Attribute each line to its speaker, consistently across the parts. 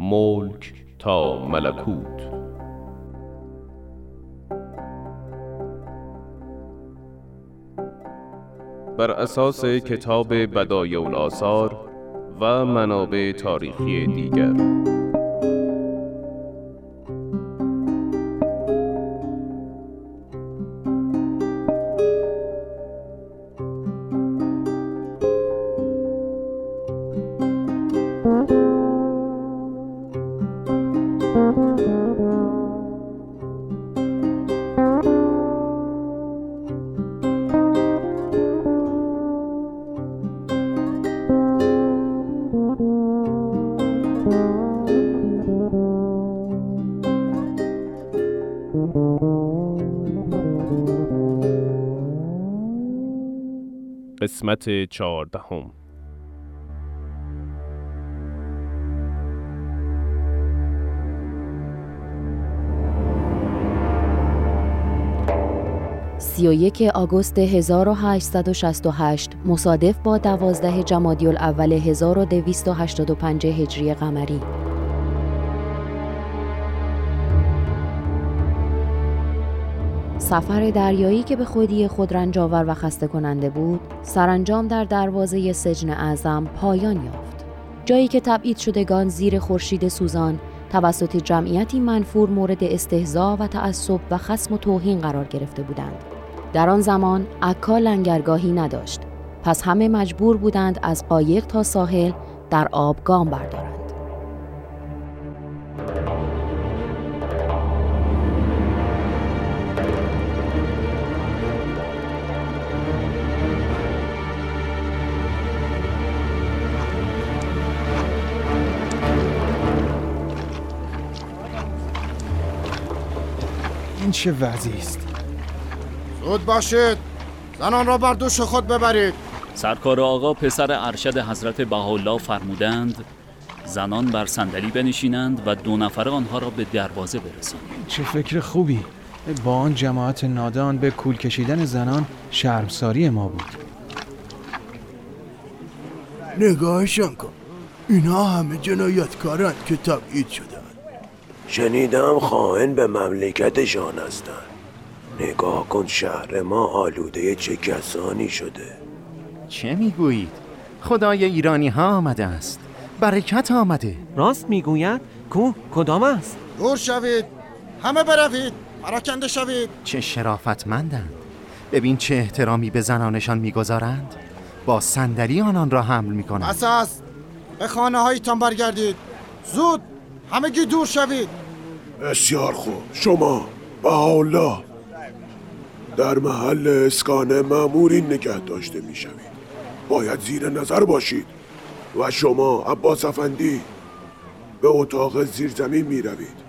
Speaker 1: ملک تا ملکوت. بر اساس کتاب بدایع الاثار و منابع تاریخی دیگر. قسمت چهاردهم.
Speaker 2: سی و یک آگوست 1868 مصادف با دوازده جمادی الاول 1285 هجری قمری. سفر دریایی که به خودی خود رنجاور و خسته کننده بود سرانجام در دروازه سجن اعظم پایان یافت. جایی که تبعید شدگان زیر خورشید سوزان توسط جمعیتی منفور مورد استهزا و تعصب و خسم و توهین قرار گرفته بودند. در آن زمان عکا لنگرگاهی نداشت. پس همه مجبور بودند از قایق تا ساحل در آب گام بردارند.
Speaker 3: این چه وضعی است؟
Speaker 4: زود باشید. زنان را بر دوش خود ببرید.
Speaker 5: سرکار آقا پسر ارشد حضرت بهاءالله فرمودند زنان بر صندلی بنشینند و دو نفر آنها را به دروازه برسانید
Speaker 3: چه فکر خوبی. با آن جماعت نادان به کول کشیدن زنان شرمساری ما بود.
Speaker 6: نگاهشان کن. اینا همه جنایتکارند که تبعید شدن
Speaker 7: شنیدم خائن به مملکتشان هستند نگاه کن شهر ما آلوده چه کسانی شده.
Speaker 8: چه می‌گویید؟ خدای ایرانی ها آمده است. برکت آمده.
Speaker 9: راست می‌گوید؟ کو؟ کدام است؟
Speaker 4: دور شوید. همه بروید. پراکنده شوید.
Speaker 8: چه شرافتمندند. ببین چه احترامی به زنانشان می‌گذارند. با صندلی آنان را حمل می‌کنند.
Speaker 4: بس است. به خانه هایتان برگردید. زود. همگی دور شوید.
Speaker 7: بسیار خوب. شما بهاءالله در محل اسکان مامورین نگه داشته می شوید باید زیر نظر باشید و شما عباس افندی به اتاق زیرزمین می روید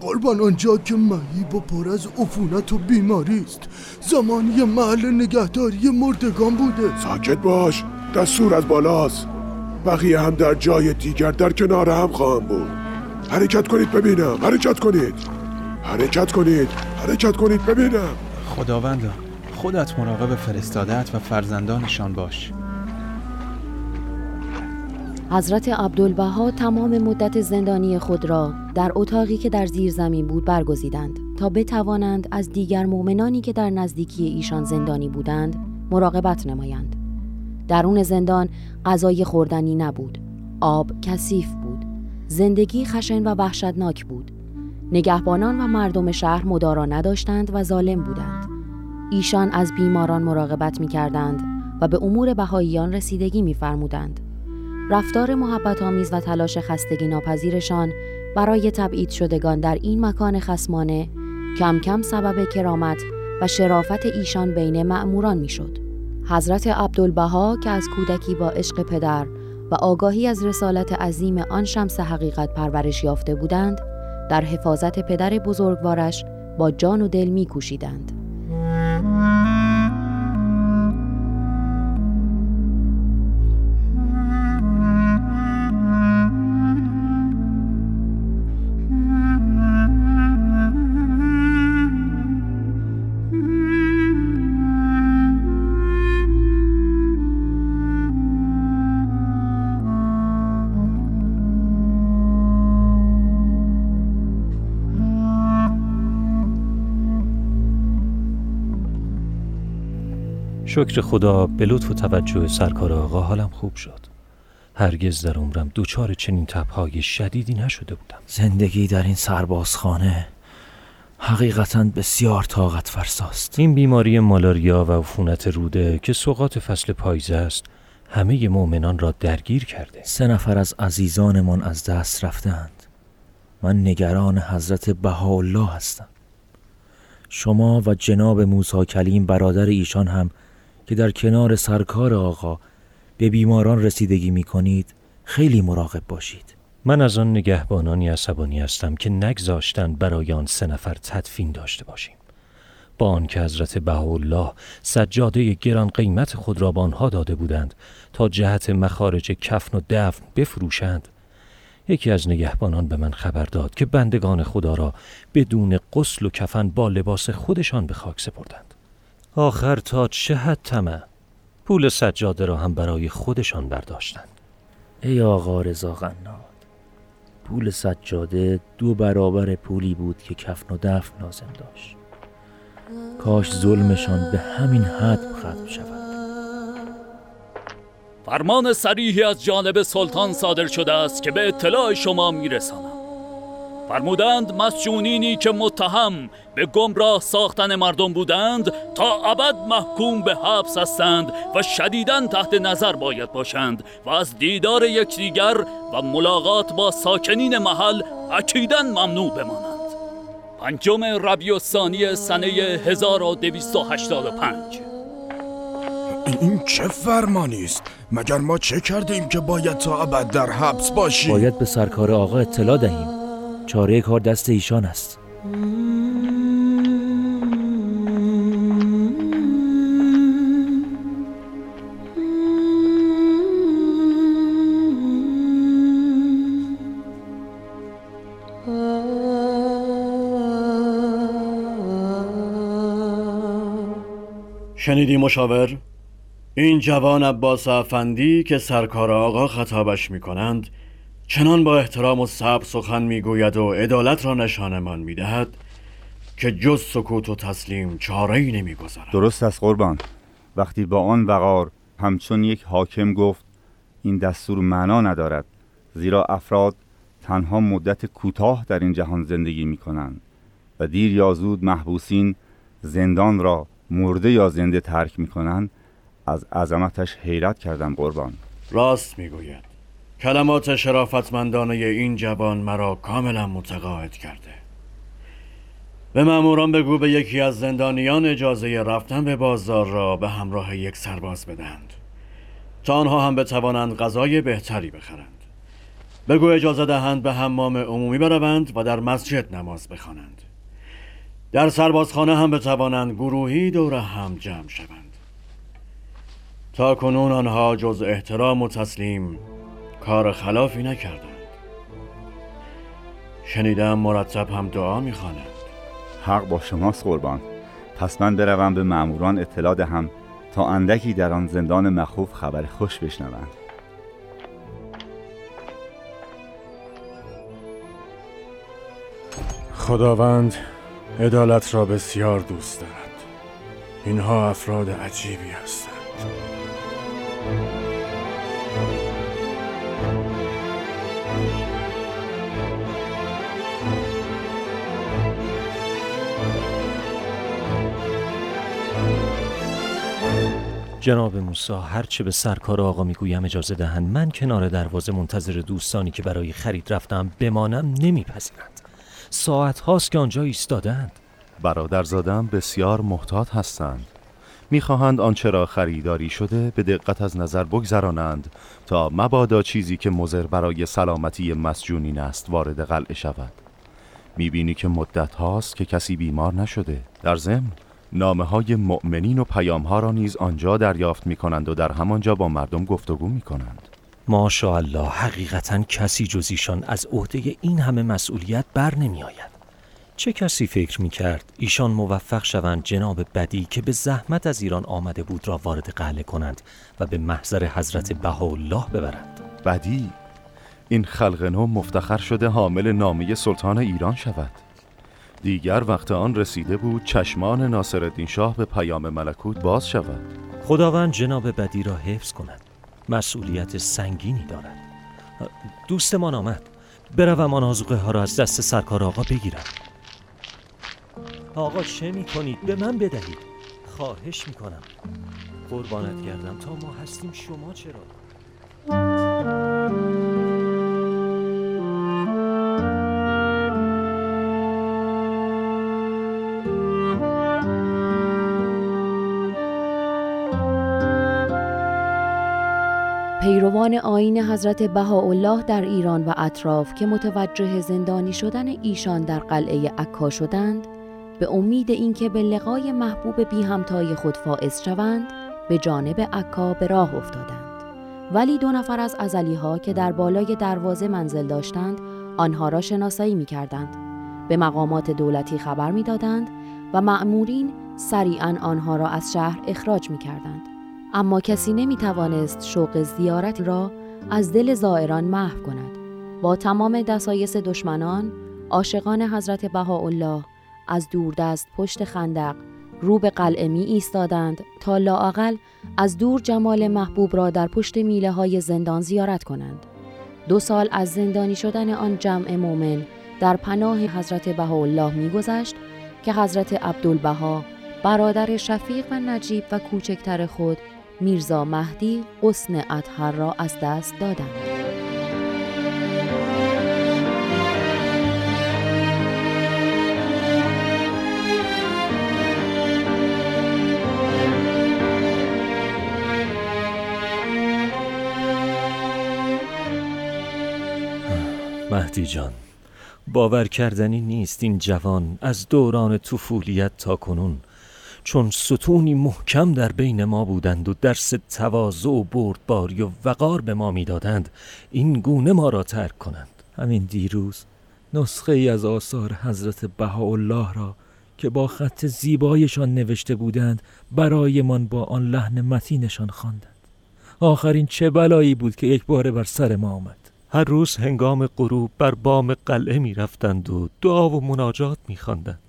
Speaker 6: قربان آنجا که مهیب و پر از عفونت و بیماری است. زمانی محل نگهداری مردگان بوده.
Speaker 7: ساکت باش. دستور از بالاست. بقیه هم در جای دیگر در کنار هم خواهم بود. حرکت کنید ببینم حرکت کنید حرکت کنید حرکت کنید ببینم
Speaker 3: خداوندا خودت مراقب فرستادت و فرزندانشان باش
Speaker 2: حضرت عبدالبها تمام مدت زندانی خود را در اتاقی که در زیر زمین بود برگزیدند تا بتوانند از دیگر مؤمنانی که در نزدیکی ایشان زندانی بودند مراقبت نمایند. درون زندان غذای خوردنی نبود. آب کثیف. زندگی خشن و وحشتناک بود. نگهبانان و مردم شهر مدارا نداشتند و ظالم بودند. ایشان از بیماران مراقبت می کردند و به امور بهاییان رسیدگی می فرمودند. رفتار محبت آمیز و تلاش خستگی ناپذیرشان برای تبعید شدگان در این مکان خسمانه کم کم سبب کرامت و شرافت ایشان بین مأموران می‌شد. حضرت عبدالبها که از کودکی با عشق پدر و آگاهی از رسالت عظیم آن شمس حقیقت پرورش یافته بودند، در حفاظت پدر بزرگوارش با جان و دل میکوشیدند.
Speaker 10: شکر خدا به لطف و توجه سرکار آقا حالم خوب شد. هرگز در عمرم دوچار چنین تبهای شدیدی نشده بودم.
Speaker 11: زندگی در این سربازخانه حقیقتا بسیار طاقت فرساست
Speaker 10: این بیماری مالاریا و عفونت روده که سوقات فصل پاییز است همه مؤمنان را درگیر کرده.
Speaker 11: سه نفر از عزیزانمان از دست رفتند من نگران حضرت بهاءالله هستم. شما و جناب موسی کلیم برادر ایشان هم که در کنار سرکار آقا به بیماران رسیدگی می کنید خیلی مراقب باشید.
Speaker 10: من از آن نگهبانانی عصبانی هستم که نگذاشتند برای آن سه نفر تدفین داشته باشیم. با آنکه حضرت بهاءالله سجاده گران قیمت خود را به آنها داده بودند تا جهت مخارج کفن و دفن بفروشند یکی از نگهبانان به من خبر داد که بندگان خدا را بدون قسل و کفن با لباس خودشان به خاک سپردند. آخر تا چه حد طمع؟ پول سجاده را هم برای خودشان برداشتند.
Speaker 11: ای آقا رضا غناد پول سجاده دو برابر پولی بود که کفن و دفن لازم داشت. کاش ظلمشان به همین حد ختم شود.
Speaker 5: فرمان سریحی از جانب سلطان صادر شده است که به اطلاع شما میرسانم. فرمودند مسجونینی که متهم به گمراه ساختن مردم بودند تا ابد محکوم به حبس هستند و شدیداً تحت نظر باید باشند و از دیدار یکدیگر و ملاقات با ساکنین محل اکیداً ممنوع بمانند. پنجم ربیع الثانی سنه 1285
Speaker 6: این چه فرمانی است؟ مگر ما چه کردیم که باید تا ابد در حبس باشیم؟
Speaker 11: باید به سرکار آقا اطلاع دهیم. چاره کار دست ایشان است
Speaker 12: شنیدی مشاور؟ این جوان عباس افندی که سرکار آقا خطابش می کنند چنان با احترام و صبر سخن می‌گوید و عدالت را نشانمان می‌دهد که جز سکوت و تسلیم چاره ای نمی‌گذارد
Speaker 13: درست است قربان. وقتی با آن وقار همچون یک حاکم گفت این دستور معنا ندارد زیرا افراد تنها مدت کوتاه در این جهان زندگی می کنند و دیر یا زود محبوسین زندان را مرده یا زنده ترک می کنند از عظمتش حیرت کردم قربان.
Speaker 12: راست می‌گوید. کلمات شرافتمندانه این جوان مرا کاملا متقاعد کرده. به ماموران بگو به یکی از زندانیان اجازه رفتن به بازار را به همراه یک سرباز بدهند. تا آنها هم بتوانند غذای بهتری بخرند. بگو اجازه دهند به حمام عمومی بروند و در مسجد نماز بخوانند. در سربازخانه هم بتوانند گروهی دور هم جمع شوند. تا کنون آنها جز احترام و تسلیم کار خلافی نکردند. شنیدم مرتب هم دعا می‌خوانند.
Speaker 13: حق با شماست قربان. پس من بروم به ماموران اطلاع دهم تا اندکی در آن زندان مخوف خبر خوش بشنوند.
Speaker 14: خداوند عدالت را بسیار دوست دارد. اینها افراد عجیبی هستند.
Speaker 10: جناب موسی هرچه به سرکار آقا می‌گویم اجازه دهند. من کنار دروازه منتظر دوستانی که برای خرید رفتم بمانم نمیپذیرند. ساعت هاست که آنجا ایستادند
Speaker 15: برادرزادم بسیار محتاط هستند. می‌خواهند آنچه را خریداری شده به دقت از نظر بگذرانند تا مبادا چیزی که مزر برای سلامتی مسجونین است وارد قلعه شود. می‌بینی که مدت هاست که کسی بیمار نشده. در ضمن نامه های مؤمنین و پیام ها را نیز آنجا دریافت می کنند و در همانجا با مردم گفتگو می کنند
Speaker 10: ماشاءالله حقیقتا کسی جزیشان از عهده این همه مسئولیت بر نمی آید چه کسی فکر می کرد ایشان موفق شوند جناب بدی که به زحمت از ایران آمده بود را وارد قلعه کنند و به محضر حضرت بهاءالله ببرند؟
Speaker 15: بدی این خلق نو مفتخر شده حامل نامه سلطان ایران شود. دیگر وقت آن رسیده بود چشمان ناصرالدین شاه به پیام ملکوت باز شود.
Speaker 10: خداوند جناب بدی را حفظ کند. مسئولیت سنگینی دارد. دوستمان آمد. بروم آن آزوقه ها را از دست سرکار آقا بگیرم. آقا چه می کنید؟ به من بدهید. خواهش می کنم قربانت کردم تا ما هستیم شما چرا؟
Speaker 2: پیروان آین حضرت بهاءالله در ایران و اطراف که متوجه زندانی شدن ایشان در قلعه عکا شدند به امید اینکه به لقای محبوب بی همتای خود فائز شوند به جانب عکا به راه افتادند ولی دو نفر از ازلی ها که در بالای دروازه منزل داشتند آنها را شناسایی می کردند به مقامات دولتی خبر می دادند و مأمورین سریعا آنها را از شهر اخراج می کردند. اما کسی نمی توانست شوق زیارت را از دل زائران محو کند. با تمام دسایس دشمنان، عاشقان حضرت بهاءالله از دوردست پشت خندق رو به قلعه می ایستادند تا لااقل از دور جمال محبوب را در پشت میله های زندان زیارت کنند. دو سال از زندانی شدن آن جمع مومن در پناه حضرت بهاءالله میگذشت که حضرت عبدالبها برادر شفیق و نجیب و کوچکتر خود میرزا مهدی قسن اطهر را از دست دادند.
Speaker 10: مهدی جان باور کردنی نیست این جوان از دوران طفولیت تا کنون چون ستونی محکم در بین ما بودند و درس تواضع و بردباری و وقار به ما می‌دادند این گونه ما را ترک کنند.
Speaker 11: همین دیروز نسخه ای از آثار حضرت بهاءالله را که با خط زیبایشان نوشته بودند برایمان با آن لحن متینشان خواندند. آخرین چه بلایی بود که یک باره بر سر ما آمد؟
Speaker 10: هر روز هنگام غروب بر بام قلعه می رفتند و دعا و مناجات می خواندند.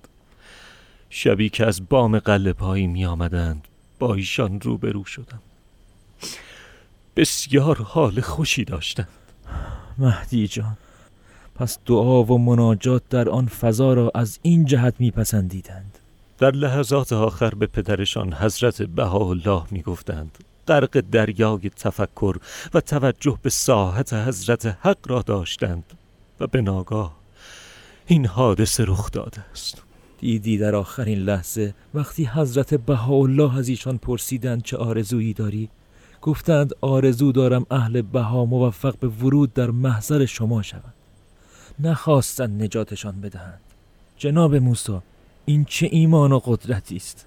Speaker 10: شبی که از بام قلعه پایی می آمدند با ایشان روبرو شدم. بسیار حال خوشی داشتند.
Speaker 11: مهدی جان پس دعا و مناجات در آن فضا را از این جهت میپسندیدند
Speaker 10: در لحظات آخر به پدرشان حضرت بهاءالله می‌گفتند غرق دریای تفکر و توجه به ساحت حضرت حق را داشتند و به ناگاه این حادثه رخ داده است.
Speaker 11: دیدی در آخرین لحظه وقتی حضرت بهاءالله از ایشان پرسیدند چه آرزویی داری؟ گفتند آرزو دارم اهل بها موفق به ورود در محضر شما شوند. نخواستند نجاتشان بدهند. جناب موسی این چه ایمان و قدرتی است؟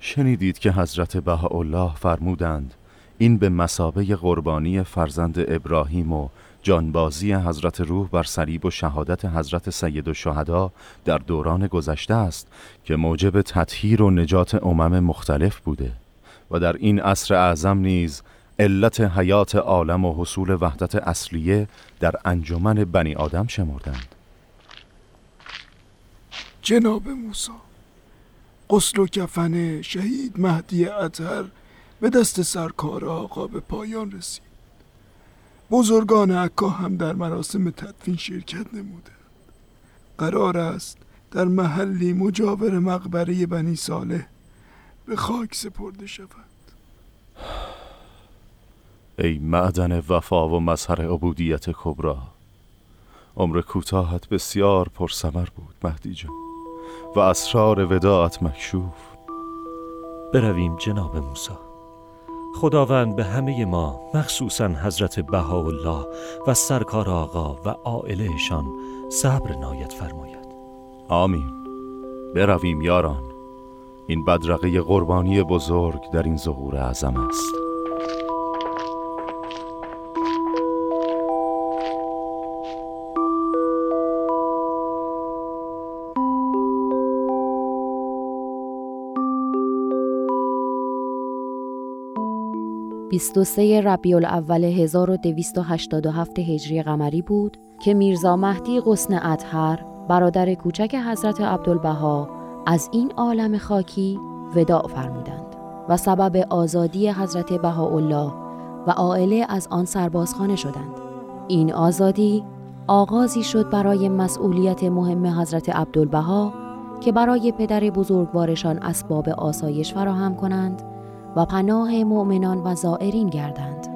Speaker 15: شنیدید که حضرت بهاءالله فرمودند این به مسابه قربانی فرزند ابراهیم و جانبازی حضرت روح بر صلیب و شهادت حضرت سید الشهدا در دوران گذشته است که موجب تطهیر و نجات امم مختلف بوده و در این عصر اعظم نیز علت حیات عالم و حصول وحدت اصلیه در انجمن بنی آدم شمردند.
Speaker 6: جناب موسی قسل و کفن شهید مهدی اطهر به دست سرکار آقا به پایان رسید. بزرگان عکا هم در مراسم تدفین شرکت نمودند قرار است در محلی مجاور مقبره بنی صالح به خاک سپرده شود.
Speaker 15: ای معدن وفا و مظهر عبودیت کبرا عمر کوتاهت بسیار پرثمر بود مهدی جان. و اسرار وداعت مکشوف.
Speaker 10: برویم جناب موسی. خداوند به همه ما مخصوصا حضرت بهاءالله و سرکار آقا و عائلهشان صبر نایت فرماید.
Speaker 15: آمین. برویم یاران. این بدرقه قربانی بزرگ در این ظهور اعظم است.
Speaker 2: 23 ربیع الاول 1287 هجری قمری بود که میرزا مهدی قسن اطهر برادر کوچک حضرت عبدالبها از این عالم خاکی وداع فرمودند. و سبب آزادی حضرت بهاءالله و عائله از آن سربازخانه شدند. این آزادی آغازی شد برای مسئولیت مهم حضرت عبدالبها که برای پدر بزرگوارشان اسباب آسایش فراهم کنند و پناه مؤمنان و زائرین گردند.